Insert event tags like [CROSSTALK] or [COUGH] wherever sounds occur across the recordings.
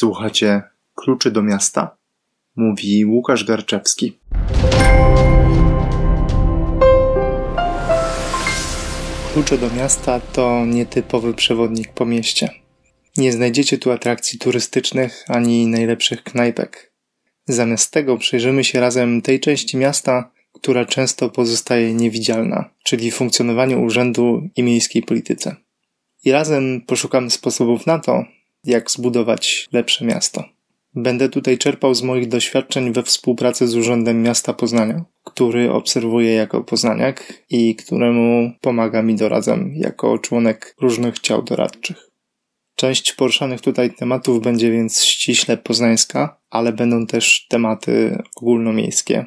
Słuchacie Kluczy do miasta? Mówi Łukasz Garczewski. Klucze do miasta to nietypowy przewodnik po mieście. Nie znajdziecie tu atrakcji turystycznych ani najlepszych knajpek. Zamiast tego przyjrzymy się razem tej części miasta, która często pozostaje niewidzialna, czyli funkcjonowaniu urzędu i miejskiej polityce. I razem poszukamy sposobów na to, jak zbudować lepsze miasto. Będę tutaj czerpał z moich doświadczeń we współpracy z Urzędem Miasta Poznania, który obserwuję jako poznaniak i któremu pomaga mi doradzam jako członek różnych ciał doradczych. Część poruszanych tutaj tematów będzie więc ściśle poznańska, ale będą też tematy ogólnomiejskie.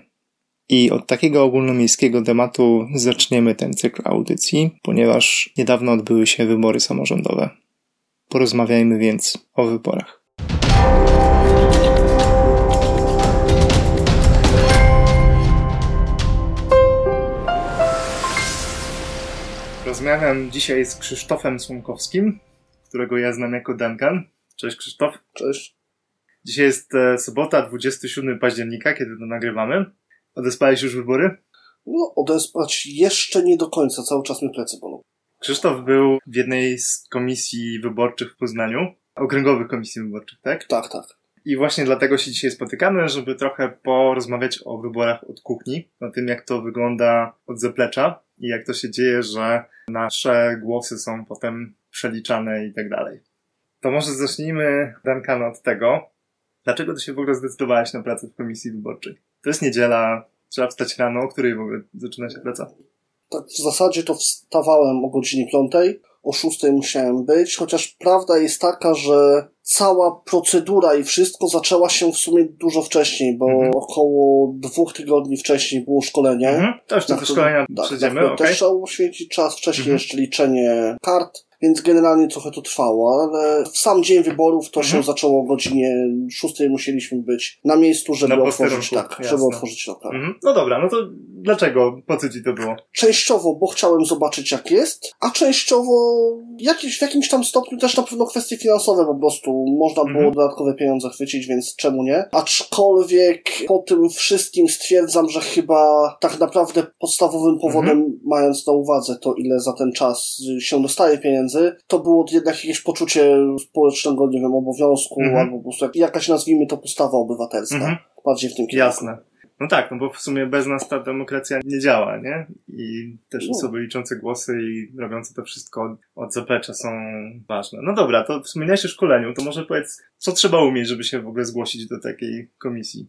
I od takiego ogólnomiejskiego tematu zaczniemy ten cykl audycji, ponieważ niedawno odbyły się wybory samorządowe. Porozmawiajmy więc o wyborach. Rozmawiam dzisiaj z Krzysztofem Słomkowskim, którego ja znam jako Duncan. Cześć Krzysztof. Cześć. Dzisiaj jest e, sobota, 27 października, kiedy to nagrywamy. Odespałeś już wybory? No, odespać jeszcze nie do końca, cały czas mi plecy bolą. Krzysztof był w jednej z komisji wyborczych w Poznaniu, okręgowych komisji wyborczych, tak? Tak, tak. I właśnie dlatego się dzisiaj spotykamy, żeby trochę porozmawiać o wyborach od kuchni, o tym jak to wygląda od zaplecza i jak to się dzieje, że nasze głosy są potem przeliczane i tak dalej. To może zacznijmy, Duncan, od tego, dlaczego ty się w ogóle zdecydowałeś na pracę w komisji wyborczej? To jest niedziela, trzeba wstać rano, o której w ogóle zaczyna się praca? Tak, w zasadzie to wstawałem o godzinie 5, o 6 musiałem być, chociaż prawda jest taka, że cała procedura i wszystko zaczęła się w sumie dużo wcześniej, bo mhm. około dwóch tygodni wcześniej było szkolenie. Mhm. Już do szkolenia tak, przejdziemy, tak, okay. Też trzeba poświęcić czas wcześniej mhm. jeszcze liczenie kart, więc generalnie trochę to trwało, ale w sam dzień wyborów to mhm. się zaczęło o godzinie 6 musieliśmy być na miejscu, żeby na otworzyć tak, jasne. żeby otworzyć lokal. Mhm. No dobra, no to dlaczego? Po co ci to było? Częściowo, bo chciałem zobaczyć jak jest, a częściowo jakieś, w jakimś tam stopniu też na pewno kwestie finansowe po prostu. Można było mhm. dodatkowe pieniądze chwycić, więc czemu nie? Aczkolwiek po tym wszystkim stwierdzam, że chyba tak naprawdę podstawowym powodem, mhm. mając na uwadze to, ile za ten czas się dostaje pieniędzy, to było jednak jakieś poczucie społecznego, nie wiem, obowiązku, mhm. albo po prostu jakaś, nazwijmy to, postawa obywatelska. Mhm. Bardziej w tym kierunku. Jasne. No tak, no bo w sumie bez nas ta demokracja nie działa, nie? I też osoby liczące głosy i robiące to wszystko od zaplecza są ważne. No dobra, to wspomniałeś o szkoleniu, to może powiedz, co trzeba umieć, żeby się w ogóle zgłosić do takiej komisji?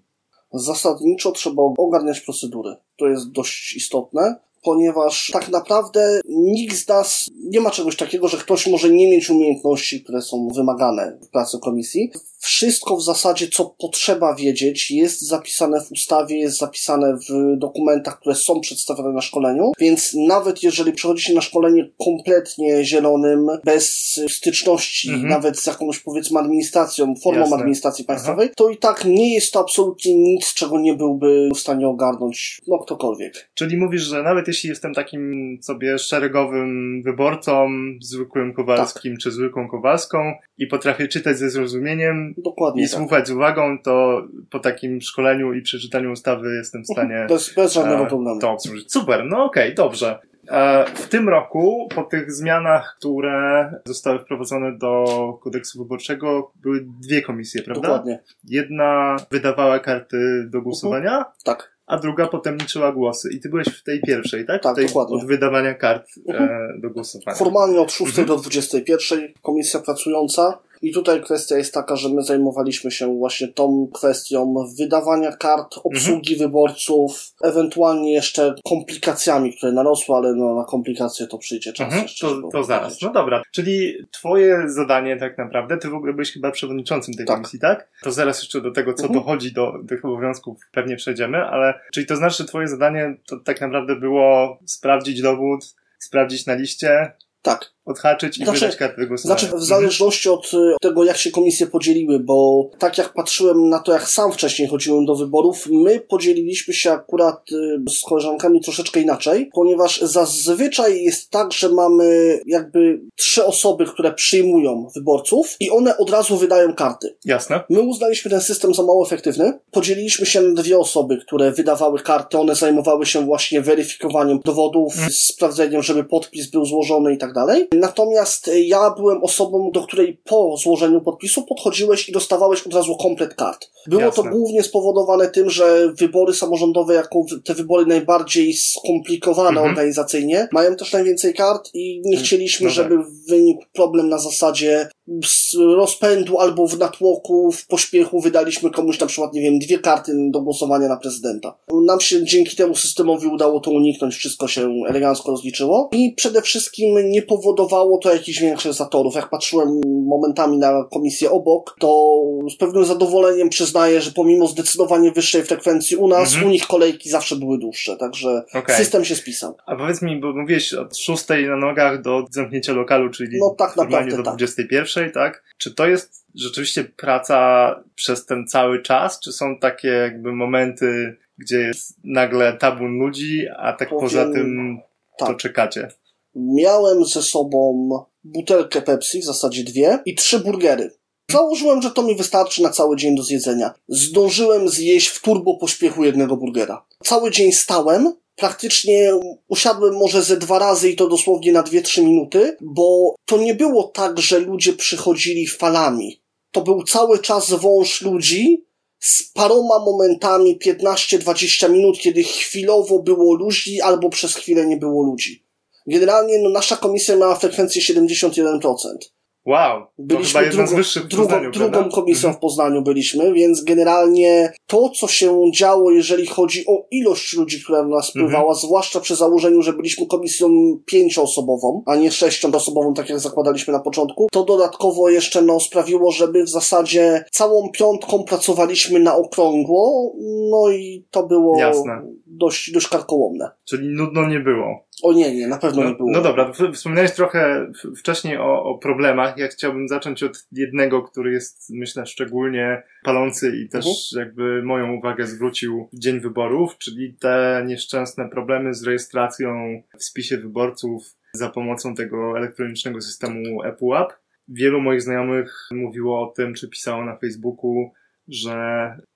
Zasadniczo trzeba ogarniać procedury. To jest dość istotne ponieważ tak naprawdę nikt z nas nie ma czegoś takiego, że ktoś może nie mieć umiejętności, które są wymagane w pracy komisji. Wszystko w zasadzie, co potrzeba wiedzieć, jest zapisane w ustawie, jest zapisane w dokumentach, które są przedstawione na szkoleniu, więc nawet jeżeli przychodzi się na szkolenie kompletnie zielonym, bez styczności, mhm. nawet z jakąś powiedzmy administracją, formą Jasne. administracji państwowej, Aha. to i tak nie jest to absolutnie nic, czego nie byłby w stanie ogarnąć no ktokolwiek. Czyli mówisz, że nawet jeśli jestem takim sobie szeregowym wyborcą, zwykłym Kowalskim tak. czy zwykłą Kowalską i potrafię czytać ze zrozumieniem Dokładnie i tak. słuchać z uwagą, to po takim szkoleniu i przeczytaniu ustawy jestem w stanie bez, bez żadnego problemu. to obsłużyć. Super, no okej, okay, dobrze. E, w tym roku, po tych zmianach, które zostały wprowadzone do kodeksu wyborczego, były dwie komisje, prawda? Dokładnie. Jedna wydawała karty do głosowania. Uh -huh. Tak a druga potem liczyła głosy. I ty byłeś w tej pierwszej, tak? Tak, tej, dokładnie. Od wydawania kart e, do głosowania. Formalnie od 6 mhm. do 21 komisja pracująca. I tutaj kwestia jest taka, że my zajmowaliśmy się właśnie tą kwestią wydawania kart, obsługi mhm. wyborców, ewentualnie jeszcze komplikacjami, które narosły, ale no, na komplikacje to przyjdzie czas mhm. jeszcze. To, to zaraz. No dobra. Czyli twoje zadanie tak naprawdę, ty w ogóle byłeś chyba przewodniczącym tej tak. komisji, tak? To zaraz jeszcze do tego, co mhm. dochodzi do tych obowiązków pewnie przejdziemy, ale czyli to znaczy, że twoje zadanie to tak naprawdę było sprawdzić dowód, sprawdzić na liście, tak. Odhaczyć i Znaczy- wydać kartę głosowania. Znaczy, w zależności od y, tego, jak się komisje podzieliły, bo tak jak patrzyłem na to, jak sam wcześniej chodziłem do wyborów, my podzieliliśmy się akurat y, z koleżankami troszeczkę inaczej, ponieważ zazwyczaj jest tak, że mamy jakby trzy osoby, które przyjmują wyborców i one od razu wydają karty. Jasne. My uznaliśmy ten system za mało efektywny. Podzieliliśmy się na dwie osoby, które wydawały karty. One zajmowały się właśnie weryfikowaniem dowodów, sprawdzeniem, żeby podpis był złożony i tak dalej. Natomiast e, ja byłem osobą, do której po złożeniu podpisu podchodziłeś i dostawałeś od razu komplet kart. Było Jasne. to głównie spowodowane tym, że wybory samorządowe, jako te wybory najbardziej skomplikowane Mhm. organizacyjnie, mają też najwięcej kart i nie chcieliśmy, No tak. żeby wynikł problem na zasadzie z rozpędu albo w natłoku, w pośpiechu wydaliśmy komuś na przykład, nie wiem, dwie karty do głosowania na prezydenta. Nam się dzięki temu systemowi udało to uniknąć, wszystko się elegancko rozliczyło i przede wszystkim nie powodowało to jakichś większych zatorów. Jak patrzyłem momentami na komisję obok, to z pewnym zadowoleniem przyznaję, że pomimo zdecydowanie wyższej frekwencji u nas, Mhm. u nich kolejki zawsze były dłuższe, także Okej. system się spisał. A powiedz mi, bo mówiłeś od 6 na nogach do zamknięcia lokalu, czyli No tak normalnie naprawdę do tak. 21, tak? Czy to jest rzeczywiście praca przez ten cały czas, czy są takie jakby momenty, gdzie jest nagle tabun ludzi, a tak Powiem poza tym to tak. czekacie? Miałem ze sobą butelkę Pepsi, w zasadzie dwie, i trzy burgery. Założyłem, że to mi wystarczy na cały dzień do zjedzenia. Zdążyłem zjeść w turbo pośpiechu jednego burgera. Cały dzień stałem, praktycznie usiadłem może ze dwa razy i to dosłownie na 2-3 minuty, bo to nie było tak, że ludzie przychodzili falami. To był cały czas wąż ludzi z paroma momentami 15-20 minut, kiedy chwilowo było ludzi albo przez chwilę nie było ludzi. Generalnie no, nasza komisja miała frekwencję 71%. Wow, to Byliśmy z drugą, drugą, Poznaniu, drugą komisją Mhm. w Poznaniu byliśmy, więc generalnie to, co się działo, jeżeli chodzi o ilość ludzi, która na nas Mhm. wpływała, zwłaszcza przy założeniu, że byliśmy komisją pięcioosobową, a nie sześcioosobową, tak jak zakładaliśmy na początku, to dodatkowo jeszcze no, sprawiło, żeby w zasadzie całą piątką pracowaliśmy na okrągło, no i to było Jasne. dość, dość karkołomne. Czyli nudno nie było. O nie, nie, na pewno No, nie było. no dobra, w- wspominałeś trochę wcześniej o, o problemach. Ja chciałbym zacząć od jednego, który jest, myślę, szczególnie palący i też Mhm. jakby moją uwagę zwrócił dzień wyborów, czyli te nieszczęsne problemy z rejestracją w spisie wyborców za pomocą tego elektronicznego systemu ePUAP. Wielu moich znajomych mówiło o tym, czy pisało na Facebooku, że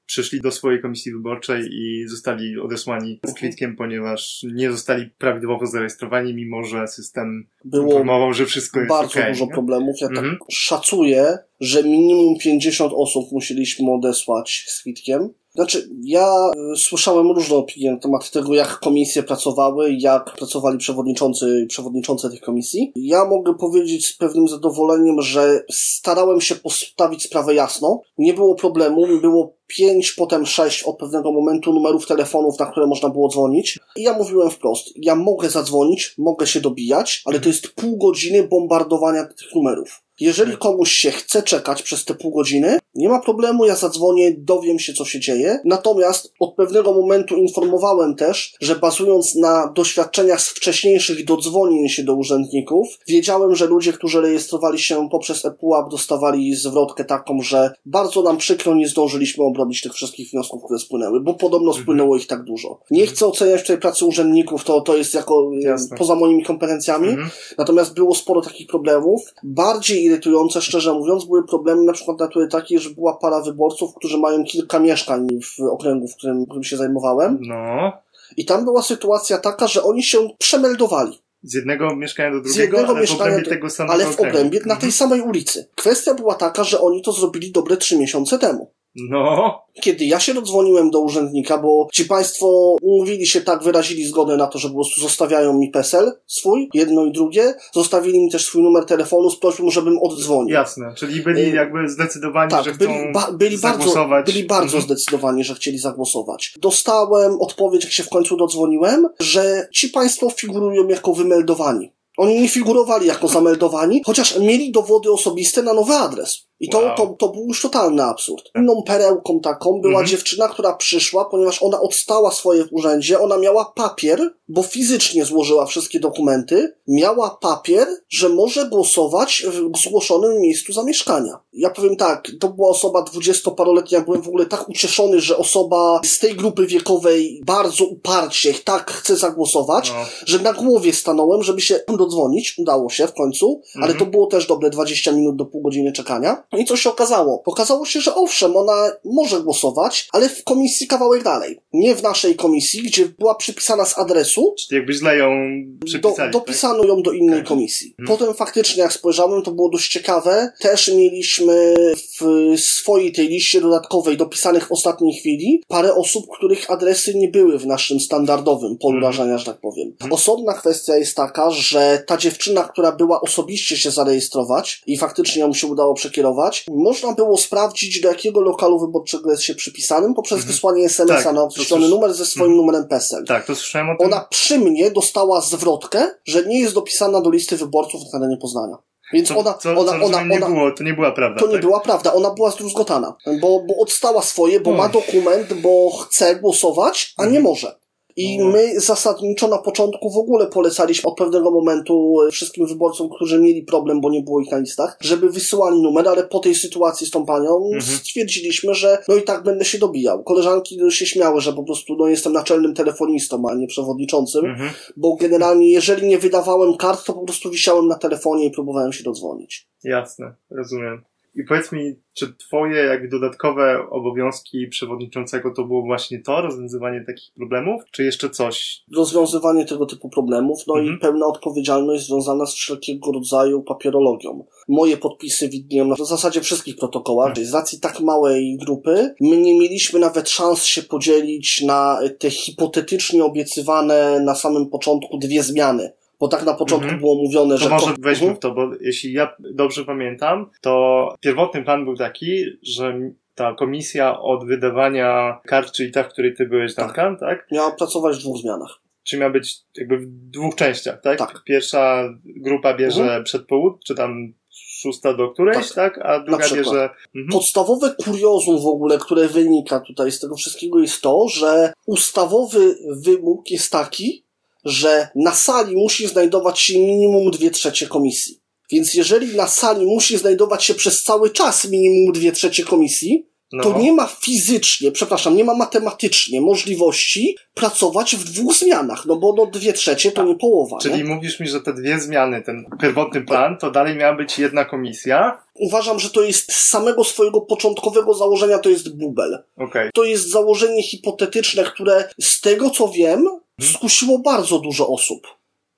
przyszli do swojej komisji wyborczej i zostali odesłani z kwitkiem, ponieważ nie zostali prawidłowo zarejestrowani, mimo że system Było informował, że wszystko jest bardzo okej, dużo nie? problemów. Ja Mhm. tak szacuję, że minimum 50 osób musieliśmy odesłać z kwitkiem. Znaczy, ja y, słyszałem różne opinie na temat tego, jak komisje pracowały, jak pracowali przewodniczący i przewodniczące tych komisji. Ja mogę powiedzieć z pewnym zadowoleniem, że starałem się postawić sprawę jasno. Nie było problemu, było pięć, potem sześć od pewnego momentu numerów telefonów, na które można było dzwonić. I ja mówiłem wprost, ja mogę zadzwonić, mogę się dobijać, ale to jest pół godziny bombardowania tych numerów. Jeżeli komuś się chce czekać przez te pół godziny, nie ma problemu, ja zadzwonię, dowiem się, co się dzieje. Natomiast od pewnego momentu informowałem też, że bazując na doświadczeniach z wcześniejszych dodzwonień się do urzędników, wiedziałem, że ludzie, którzy rejestrowali się poprzez ePUAP, dostawali zwrotkę taką, że bardzo nam przykro, nie zdążyliśmy obrobić tych wszystkich wniosków, które spłynęły, bo podobno spłynęło ich tak dużo. Nie chcę oceniać tutaj pracy urzędników, to, to jest jako e, Jasne. poza moimi kompetencjami, Mhm. Natomiast było sporo takich problemów. Bardziej irytujące, szczerze mówiąc, były problemy na przykład natury takiej, że była para wyborców, którzy mają kilka mieszkań w okręgu, w którym, którym się zajmowałem. No, I tam była sytuacja taka, że oni się przemeldowali. z jednego mieszkania do Z drugiego, jednego ale w mieszkania obrębie do- tego samego Ale w okręgu. obrębie na tej Mhm. samej ulicy. Kwestia była taka, że oni to zrobili dobre trzy miesiące temu. No, Kiedy ja się dodzwoniłem do urzędnika, bo ci państwo umówili się tak, wyrazili zgodę na to, że po prostu zostawiają mi PESEL swój, jedno i drugie, zostawili mi też swój numer telefonu z prośbą, żebym oddzwonił. jasne, czyli byli Y, jakby zdecydowani, Tak, że chcą byli, ba, byli bardzo, zagłosować. byli bardzo Mhm. zdecydowani, że chcieli zagłosować. Dostałem odpowiedź, jak się w końcu dodzwoniłem, że ci państwo figurują jako wymeldowani. Oni nie figurowali jako zameldowani, chociaż mieli dowody osobiste na nowy adres. I to, Wow. to, to był już totalny absurd. Inną perełką taką była Mhm. dziewczyna, która przyszła, ponieważ ona odstała swoje w urzędzie, ona miała papier, bo fizycznie złożyła wszystkie dokumenty, miała papier, że może głosować w zgłoszonym miejscu zamieszkania. Ja powiem tak, to była osoba dwudziestoparoletnia, byłem w ogóle tak ucieszony, że osoba z tej grupy wiekowej bardzo uparcie tak chce zagłosować, No. że na głowie stanąłem, żeby się dodzwonić. Udało się w końcu, ale Mhm. to było też dobre 20 minut do pół godziny czekania. No I co się okazało? Okazało się, że owszem, ona może głosować, ale w komisji kawałek dalej. Nie w naszej komisji, gdzie była przypisana z adresu, Czyli jakby źle ją do, przypisali. tak? dopisano ją do innej Tak. komisji. Mhm. Potem faktycznie, jak spojrzałem, to było dość ciekawe. Też mieliśmy w swojej tej liście dodatkowej, dopisanych w ostatniej chwili, parę osób, których adresy nie były w naszym standardowym polu Mhm. rażenia, że tak powiem. Mhm. Osobna kwestia jest taka, że ta dziewczyna, która była osobiście się zarejestrować i faktycznie ją się udało przekierować, można było sprawdzić, do jakiego lokalu wyborczego jest się przypisanym poprzez Mhm. wysłanie SMS-a Tak, na określony numer ze swoim Mhm. numerem PESEL. Tak, to słyszałem o tym. Ona przy mnie dostała zwrotkę, że nie jest dopisana do listy wyborców na terenie Poznania. Więc co, ona, co, ona, co ona, nie ona, było, to nie była prawda. to nie tak? była prawda, ona była zdruzgotana, bo, bo odstała swoje, bo ma dokument, bo chce głosować, a nie Mhm. może. I No. my zasadniczo na początku w ogóle polecaliśmy od pewnego momentu e, wszystkim wyborcom, którzy mieli problem, bo nie było ich na listach, żeby wysyłali numer, ale po tej sytuacji z tą panią Mhm. stwierdziliśmy, że no i tak będę się dobijał. Koleżanki się śmiały, że po prostu no jestem naczelnym telefonistą, a nie przewodniczącym, Mhm. bo generalnie jeżeli nie wydawałem kart, to po prostu wisiałem na telefonie i próbowałem się dodzwonić. Jasne, rozumiem. I powiedz mi, czy twoje jakby dodatkowe obowiązki przewodniczącego to było właśnie to, rozwiązywanie takich problemów, czy jeszcze coś? Rozwiązywanie tego typu problemów, no Mhm. i pełna odpowiedzialność związana z wszelkiego rodzaju papierologią. Moje podpisy widnieją na w zasadzie wszystkich protokołach. Mhm. Z racji tak małej grupy, my nie mieliśmy nawet szans się podzielić na te hipotetycznie obiecywane na samym początku dwie zmiany. Bo tak na początku Mhm. było mówione, To że... może ko- weźmy Mhm. w to, bo jeśli ja dobrze pamiętam, to pierwotny plan był taki, że ta komisja od wydawania kart, czyli ta, w której ty byłeś, Tak. Duncan, tak? Miała pracować w dwóch zmianach. Czy miała być jakby w dwóch częściach, tak? Tak. Pierwsza grupa bierze Mhm. przed południe, czy tam szósta do którejś, Tak. tak? A druga bierze... Mhm. Podstawowe kuriozum w ogóle, które wynika tutaj z tego wszystkiego jest to, że ustawowy wymóg jest taki, że na sali musi znajdować się minimum dwie trzecie komisji. Więc jeżeli na sali musi znajdować się przez cały czas minimum dwie trzecie komisji, No. to nie ma fizycznie, przepraszam, nie ma matematycznie możliwości pracować w dwóch zmianach, no bo no dwie trzecie to nie połowa. Czyli nie? mówisz mi, że te dwie zmiany, ten pierwotny plan, to dalej miała być jedna komisja? Uważam, że to jest z samego swojego początkowego założenia to jest bubel. Okej. To jest założenie hipotetyczne, które z tego co wiem, skusiło bardzo dużo osób.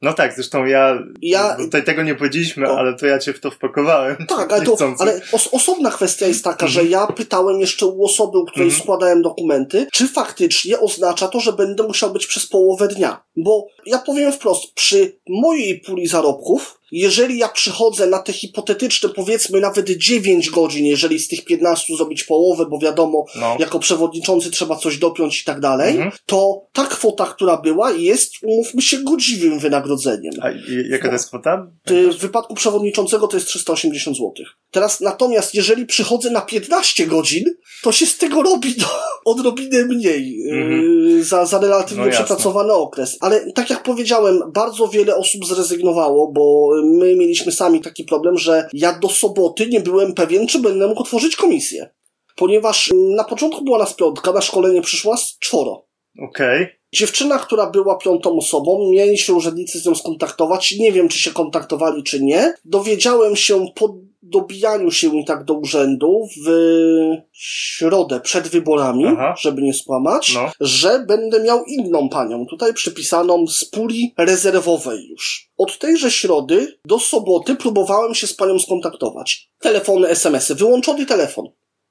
No tak, zresztą ja, Ja- tutaj tego nie powiedzieliśmy, O. ale to ja cię w to wpakowałem. Tak, ale, to, [LAUGHS] ale os osobna kwestia jest taka, że ja pytałem jeszcze u osoby, u której Mhm. składałem dokumenty, czy faktycznie oznacza to, że będę musiał być przez połowę dnia. Bo ja powiem wprost, przy mojej puli zarobków, jeżeli ja przychodzę na te hipotetyczne, powiedzmy nawet 9 godzin, jeżeli z tych 15 zrobić połowę, bo wiadomo, No. jako przewodniczący trzeba coś dopiąć i tak dalej, Mhm. to ta kwota, która była, jest, umówmy się, godziwym wynagrodzeniem. A jaka to jest kwota? W wypadku przewodniczącego to jest 380 zł. Teraz natomiast, jeżeli przychodzę na 15 godzin, to się z tego robi no, odrobinę mniej yy, za, za relatywnie No przepracowany okres. Ale tak jak powiedziałem, bardzo wiele osób zrezygnowało, bo my mieliśmy sami taki problem, że ja do soboty nie byłem pewien, czy będę mógł otworzyć komisję. Ponieważ na początku była nas piątka, na szkolenie przyszła z czworo. Okej. Dziewczyna, która była piątą osobą, mieli się urzędnicy z nią skontaktować. Nie wiem, czy się kontaktowali, czy nie. Dowiedziałem się po dobijaniu się tak do urzędu w środę przed wyborami, Aha. żeby nie skłamać, No. że będę miał inną panią, tutaj przypisaną z puli rezerwowej już. Od tejże środy do soboty próbowałem się z panią skontaktować. Telefony, SMS-y, wyłączony telefon.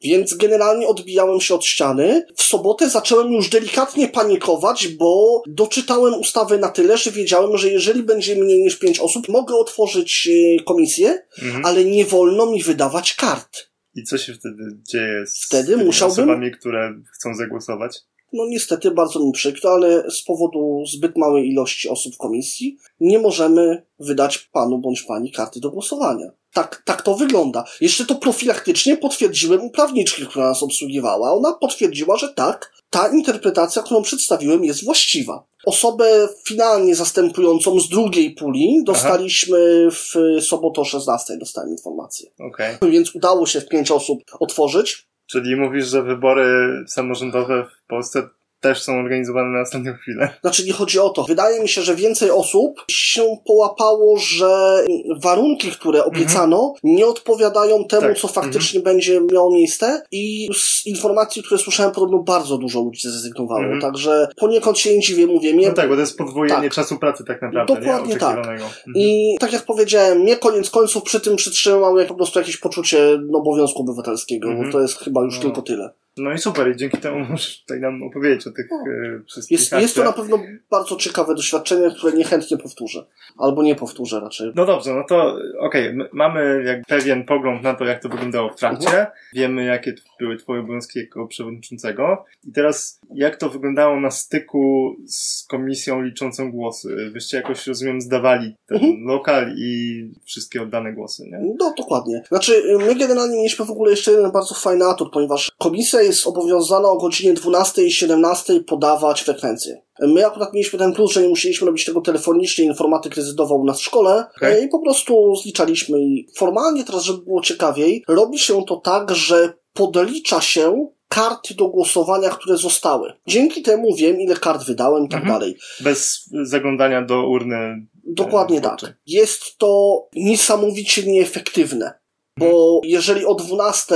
Więc generalnie odbijałem się od ściany. W sobotę zacząłem już delikatnie panikować, bo doczytałem ustawy na tyle, że wiedziałem, że jeżeli będzie mniej niż pięć osób, mogę otworzyć e, komisję, Mhm. ale nie wolno mi wydawać kart. I co się wtedy dzieje z Wtedy tymi musiałbym- osobami, które chcą zagłosować? No niestety bardzo mi przykro, ale z powodu zbyt małej ilości osób w komisji nie możemy wydać panu bądź pani karty do głosowania. Tak, tak to wygląda. Jeszcze to profilaktycznie potwierdziłem u prawniczki, która nas obsługiwała. Ona potwierdziła, że tak, ta interpretacja, którą przedstawiłem, jest właściwa. Osobę finalnie zastępującą z drugiej puli dostaliśmy w sobotę o 16, dostałem informację. Okej. Więc udało się w pięć osób otworzyć. Czyli mówisz, że wybory samorządowe w Polsce też są organizowane na ostatnią chwilę. Znaczy nie chodzi o to. Wydaje mi się, że więcej osób się połapało, że warunki, które obiecano, nie odpowiadają temu, Tak. co faktycznie będzie miało miejsce i z informacji, które słyszałem, podobno bardzo dużo ludzi zrezygnowało. Mhm. Także poniekąd się nie dziwię, mówię, mnie No tak, bo to jest podwojenie Tak. czasu pracy tak naprawdę, Dokładnie nie? tak. Mhm. I tak jak powiedziałem, mnie koniec końców przy tym przytrzymał jak po prostu jakieś poczucie obowiązku obywatelskiego, Mhm. bo to jest chyba już No. tylko tyle. No i super, i dzięki temu możesz tutaj nam opowiedzieć o tych No. e, wszystkich Jest, jest to na pewno bardzo ciekawe doświadczenie, które niechętnie powtórzę. Albo nie powtórzę raczej. No dobrze, no to okej, m- mamy jak pewien pogląd na to, jak to wyglądało w trakcie. Mhm. Wiemy, jakie były twoje obowiązki jako przewodniczącego. I teraz, jak to wyglądało na styku z komisją liczącą głosy? Wyście jakoś, rozumiem, zdawali ten Mhm. lokal i wszystkie oddane głosy, nie? No, dokładnie. Znaczy, my generalnie mieliśmy w ogóle jeszcze jeden bardzo fajny atut, ponieważ komisja jest obowiązana o godzinie 12 i 17 podawać frekwencję. My akurat mieliśmy ten plus, że nie musieliśmy robić tego telefonicznie, informatyk rezydował u nas w szkole Okej. e, i po prostu zliczaliśmy. I formalnie teraz, żeby było ciekawiej, robi się to tak, że podlicza się karty do głosowania, które zostały. Dzięki temu wiem, ile kart wydałem i tak Mhm. dalej. Bez zaglądania do urny. Dokładnie e, tak. Jest to niesamowicie nieefektywne. Bo jeżeli o 12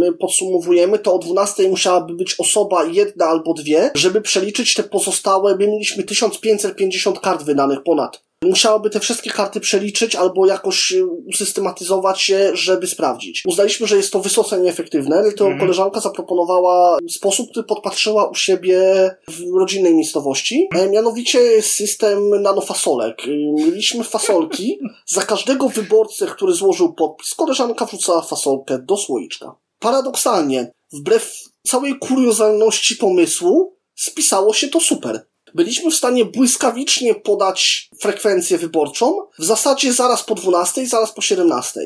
my podsumowujemy, to o 12 musiałaby być osoba jedna albo dwie, żeby przeliczyć te pozostałe. My mieliśmy 1550 kart wydanych ponad. Musiałaby te wszystkie karty przeliczyć albo jakoś y, usystematyzować je, żeby sprawdzić. Uznaliśmy, że jest to wysoce nieefektywne, dlatego Mhm. koleżanka zaproponowała sposób, który podpatrzyła u siebie w rodzinnej miejscowości, e, mianowicie system nanofasolek. Y, Mieliśmy fasolki, [LAUGHS] za każdego wyborcę, który złożył podpis, koleżanka wrzucała fasolkę do słoiczka. Paradoksalnie, wbrew całej kuriozalności pomysłu, spisało się to super. Byliśmy w stanie błyskawicznie podać frekwencję wyborczą, w zasadzie zaraz po 12 i zaraz po 17.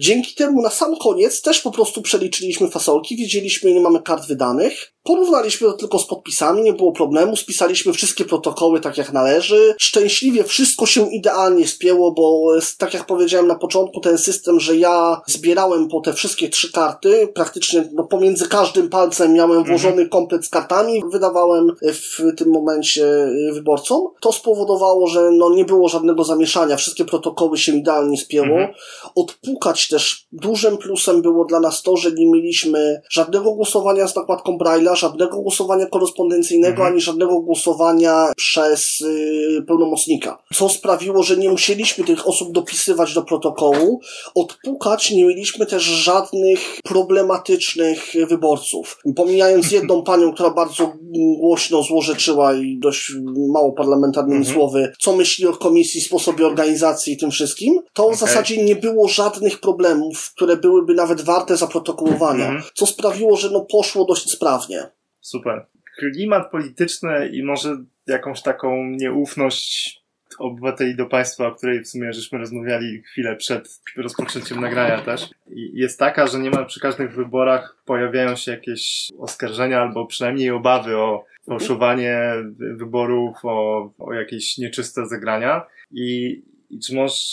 Dzięki temu na sam koniec też po prostu przeliczyliśmy fasolki, wiedzieliśmy ile mamy kart wydanych, porównaliśmy to tylko z podpisami, nie było problemu, spisaliśmy wszystkie protokoły tak jak należy. Szczęśliwie wszystko się idealnie spięło, bo e, tak jak powiedziałem na początku, ten system, że ja zbierałem po te wszystkie trzy karty, praktycznie no, pomiędzy każdym palcem miałem włożony komplet z kartami, wydawałem w tym momencie e, wyborcom. To spowodowało, że no, nie było żadnego zamieszania, wszystkie protokoły się idealnie spięło Mhm. odpukać też dużym plusem było dla nas to, że nie mieliśmy żadnego głosowania z nakładką Braille'a, żadnego głosowania korespondencyjnego, Mhm. ani żadnego głosowania przez y, pełnomocnika. Co sprawiło, że nie musieliśmy tych osób dopisywać do protokołu. Odpukać nie mieliśmy też żadnych problematycznych wyborców. Pomijając jedną [LAUGHS] panią, która bardzo głośno złorzeczyła i dość mało parlamentarnymi Mhm. słowy, co myśli o komisji, sposobie organizacji i tym wszystkim, to w Okej. zasadzie nie było żadnych problemów, które byłyby nawet warte zaprotokołowania, Mhm. co sprawiło, że no poszło dość sprawnie. Super. Klimat polityczny i może jakąś taką nieufność obywateli do państwa, o której w sumie żeśmy rozmawiali chwilę przed rozpoczęciem nagrania też, jest taka, że niemal przy każdych wyborach pojawiają się jakieś oskarżenia albo przynajmniej obawy o fałszowanie wy- wyborów, o, o jakieś nieczyste zagrania. I, I czy możesz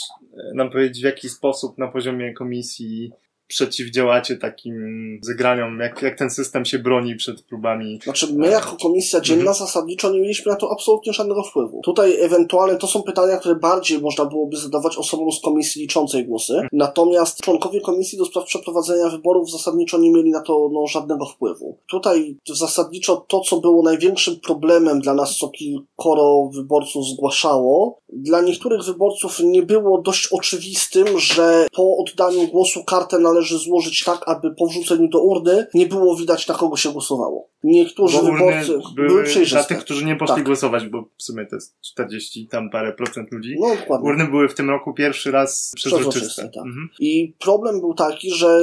nam powiedzieć, w jaki sposób na poziomie komisji przeciwdziałacie takim zagraniom, jak, jak ten system się broni przed próbami Znaczy, my jako komisja dzienna Mhm. zasadniczo nie mieliśmy na to absolutnie żadnego wpływu. Tutaj ewentualnie to są pytania, które bardziej można byłoby zadawać osobom z komisji liczącej głosy. Natomiast członkowie komisji do spraw przeprowadzenia wyborów zasadniczo nie mieli na to no, żadnego wpływu. Tutaj zasadniczo to, co było największym problemem dla nas, co kilkoro wyborców zgłaszało, dla niektórych wyborców nie było dość oczywistym, że po oddaniu głosu kartę należy złożyć tak, aby po wrzuceniu do urny nie było widać, na kogo się głosowało. niektórzy wyborcy były były dla przejrzyste. tych, którzy nie poszli Tak. głosować, bo w sumie to jest 40 tam parę procent ludzi. No dokładnie. Urny były w tym roku pierwszy raz przezroczyste. Przezroczyste, tak. Mhm. I problem był taki, że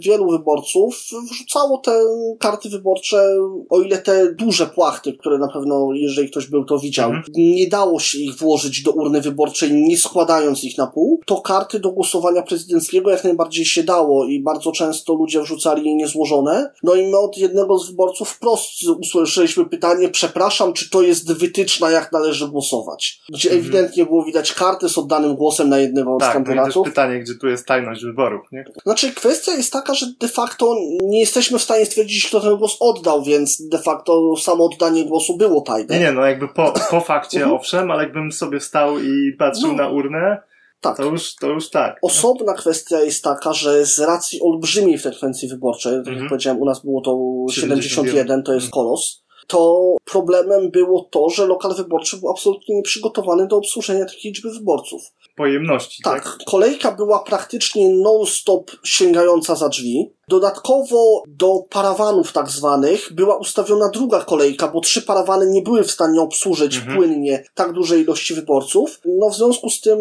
wielu wyborców wrzucało te karty wyborcze, o ile te duże płachty, które na pewno, jeżeli ktoś był, to widział, Mhm. nie dało się ich włożyć do urny wyborczej, nie składając ich na pół, to karty do głosowania prezydenckiego jak najbardziej się dało i bardzo często ludzie wrzucali je niezłożone. No i my od jednego z wyborców wprost usłyszeliśmy pytanie, przepraszam, czy to jest wytyczna, jak należy głosować? Gdzie Mhm. ewidentnie było widać karty z oddanym głosem na jednego z Tak, no i też kandydatów. pytanie, gdzie tu jest tajność wyborów, nie? Znaczy, kwestia jest taka, że de facto nie jesteśmy w stanie stwierdzić, kto ten głos oddał, więc de facto samo oddanie głosu było tajne. Nie, nie, no jakby po, po fakcie Mhm. owszem, ale jakbym sobie stał i patrzył No. na urnę, Tak. to już, to już tak. Osobna kwestia jest taka, że z racji olbrzymiej frekwencji wyborczej, tak jak Mhm. powiedziałem, u nas było to 71, 71, to jest Mhm. kolos, to problemem było to, że lokal wyborczy był absolutnie nieprzygotowany do obsłużenia takiej liczby wyborców. Pojemności, tak? Tak, kolejka była praktycznie non-stop sięgająca za drzwi. Dodatkowo do parawanów tak zwanych była ustawiona druga kolejka, bo trzy parawany nie były w stanie obsłużyć Mhm. płynnie tak dużej ilości wyborców. No w związku z tym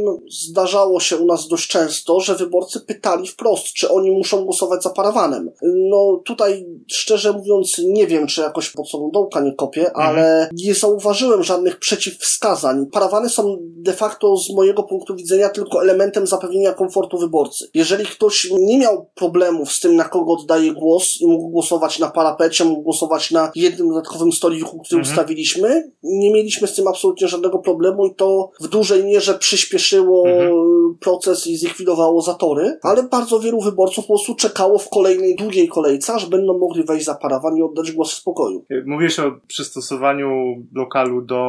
zdarzało się u nas dość często, że wyborcy pytali wprost, czy oni muszą głosować za parawanem. No tutaj szczerze mówiąc nie wiem, czy jakoś pod sobą dołka nie kopię, Mhm. ale nie zauważyłem żadnych przeciwwskazań. Parawany są de facto z mojego punktu widzenia tylko elementem zapewnienia komfortu wyborcy. Jeżeli ktoś nie miał problemów z tym, na kogo oddaje głos i mógł głosować na parapecie, mógł głosować na jednym dodatkowym stoliku, który Mhm. ustawiliśmy, nie mieliśmy z tym absolutnie żadnego problemu i to w dużej mierze przyspieszyło Mhm. proces i zlikwidowało zatory, ale bardzo wielu wyborców po prostu czekało w kolejnej długiej kolejce, aż będą mogli wejść za parawan i oddać głos w spokoju. Mówisz o przystosowaniu lokalu do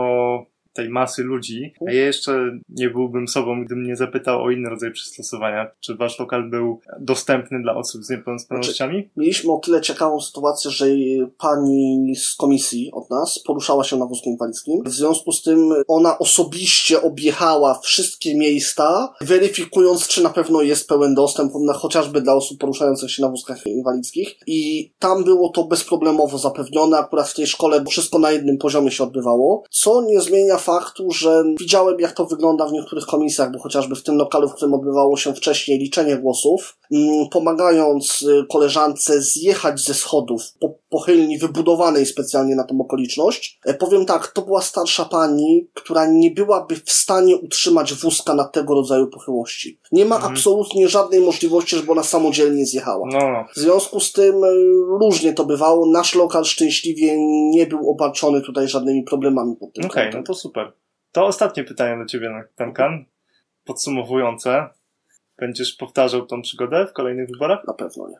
tej masy ludzi, a ja jeszcze nie byłbym sobą, gdybym nie zapytał o inny rodzaj przystosowania. Czy wasz lokal był dostępny dla osób z niepełnosprawnościami? Mieliśmy o tyle ciekawą sytuację, że pani z komisji od nas poruszała się na wózku inwalidzkim. W związku z tym ona osobiście objechała wszystkie miejsca, weryfikując, czy na pewno jest pełen dostęp, na, chociażby dla osób poruszających się na wózkach inwalidzkich. I tam było to bezproblemowo zapewnione. Akurat w tej szkole wszystko na jednym poziomie się odbywało, co nie zmienia faktu, że widziałem, jak to wygląda w niektórych komisjach, bo chociażby w tym lokalu, w którym odbywało się wcześniej liczenie głosów, mm, pomagając y, koleżance zjechać ze schodów po pochylni wybudowanej specjalnie na tą okoliczność. E, Powiem tak, to była starsza pani, która nie byłaby w stanie utrzymać wózka na tego rodzaju pochyłości. Nie ma Mhm. absolutnie żadnej możliwości, żeby ona samodzielnie zjechała. No. W związku z tym y, różnie to bywało. Nasz lokal szczęśliwie nie był obarczony tutaj żadnymi problemami pod tym Okej, kątem. no to super. To ostatnie pytanie do ciebie, Duncan. Podsumowujące. Będziesz powtarzał tą przygodę w kolejnych wyborach? Na pewno nie.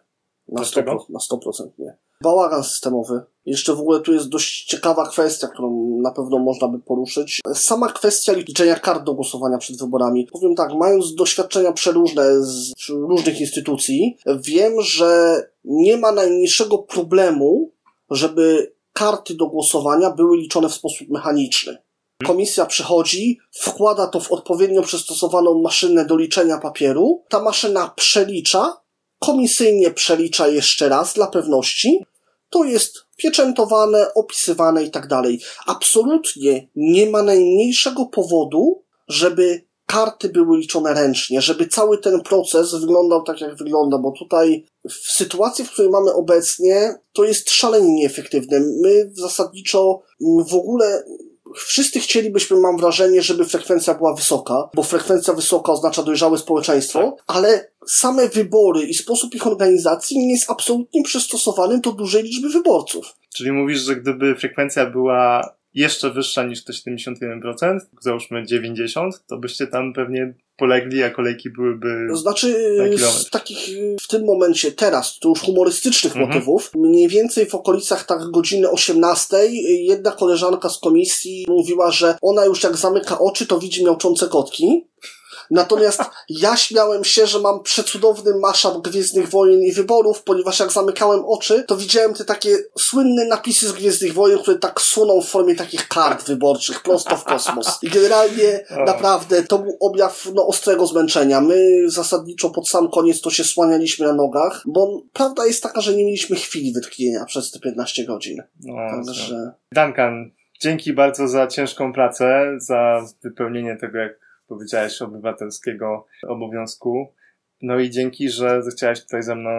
Na Dlaczego? 100%, na 100% nie. Bałagan systemowy. Jeszcze w ogóle tu jest dość ciekawa kwestia, którą na pewno można by poruszyć. Sama kwestia liczenia kart do głosowania przed wyborami. Powiem tak, mając doświadczenia przeróżne z różnych instytucji, wiem, że nie ma najmniejszego problemu, żeby karty do głosowania były liczone w sposób mechaniczny. Komisja przychodzi, wkłada to w odpowiednio przystosowaną maszynę do liczenia papieru, ta maszyna przelicza, komisyjnie przelicza jeszcze raz dla pewności, to jest pieczętowane, opisywane i tak dalej. Absolutnie nie ma najmniejszego powodu, żeby karty były liczone ręcznie, żeby cały ten proces wyglądał tak, jak wygląda, bo tutaj w sytuacji, w której mamy obecnie, to jest szalenie nieefektywne. My zasadniczo w ogóle wszyscy chcielibyśmy, mam wrażenie, żeby frekwencja była wysoka, bo frekwencja wysoka oznacza dojrzałe społeczeństwo, ale same wybory i sposób ich organizacji nie jest absolutnie przystosowany do dużej liczby wyborców. Czyli mówisz, że gdyby frekwencja była jeszcze wyższa niż te 71%, załóżmy 90%, to byście tam pewnie polegli, a kolejki byłyby... To znaczy, z takich w tym momencie, teraz, to już humorystycznych Mhm. motywów, mniej więcej w okolicach tak godziny 18 y, jedna koleżanka z komisji mówiła, że ona już jak zamyka oczy, to widzi miałczące kotki. Natomiast ja śmiałem się, że mam przecudowny mashup Gwiezdnych Wojen i wyborów, ponieważ jak zamykałem oczy, to widziałem te takie słynne napisy z Gwiezdnych Wojen, które tak suną w formie takich kart wyborczych prosto w kosmos. I generalnie naprawdę to był objaw no, ostrego zmęczenia. My zasadniczo pod sam koniec to się słanialiśmy na nogach, bo prawda jest taka, że nie mieliśmy chwili wytchnienia przez te 15 godzin. No, Także... Duncan, dzięki bardzo za ciężką pracę, za wypełnienie tego, jak powiedziałeś, obywatelskiego obowiązku. No i dzięki, że zechciałeś tutaj ze mną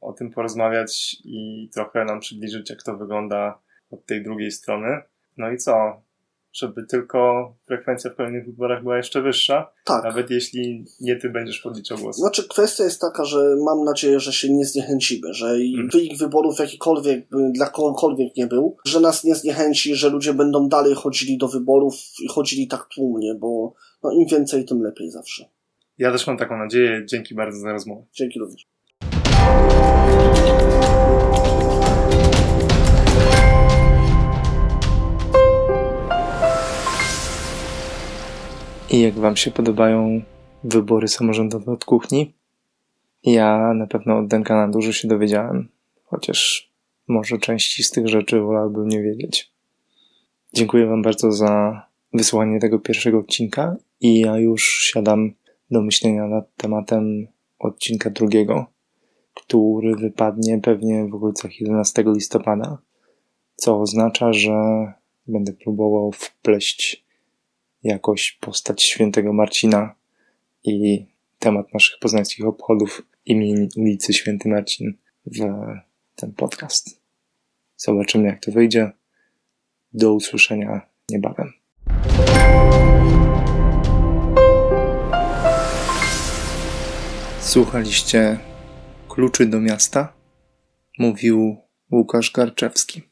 o tym porozmawiać i trochę nam przybliżyć, jak to wygląda od tej drugiej strony. No i co? Żeby tylko frekwencja w kolejnych wyborach była jeszcze wyższa, Tak. nawet jeśli nie ty będziesz podliczał głosy. Znaczy, kwestia jest taka, że mam nadzieję, że się nie zniechęcimy, że i Mm. wynik wyborów jakikolwiek, dla kogokolwiek nie był, że nas nie zniechęci, że ludzie będą dalej chodzili do wyborów i chodzili tak tłumnie, bo no, im więcej, tym lepiej zawsze. Ja też mam taką nadzieję. Dzięki bardzo za rozmowę. Dzięki również. I jak Wam się podobają wybory samorządowe od kuchni? Ja na pewno od Duncana dużo się dowiedziałem, chociaż może części z tych rzeczy wolałbym nie wiedzieć. Dziękuję Wam bardzo za wysłanie tego pierwszego odcinka i ja już siadam do myślenia nad tematem odcinka drugiego, który wypadnie pewnie w okolicach 11 listopada, co oznacza, że będę próbował wpleść jakoś postać świętego Marcina i temat naszych poznańskich obchodów imień ulicy Święty Marcin w ten podcast. Zobaczymy jak to wyjdzie. Do usłyszenia niebawem. Słuchaliście Kluczy do miasta? Mówił Łukasz Garczewski.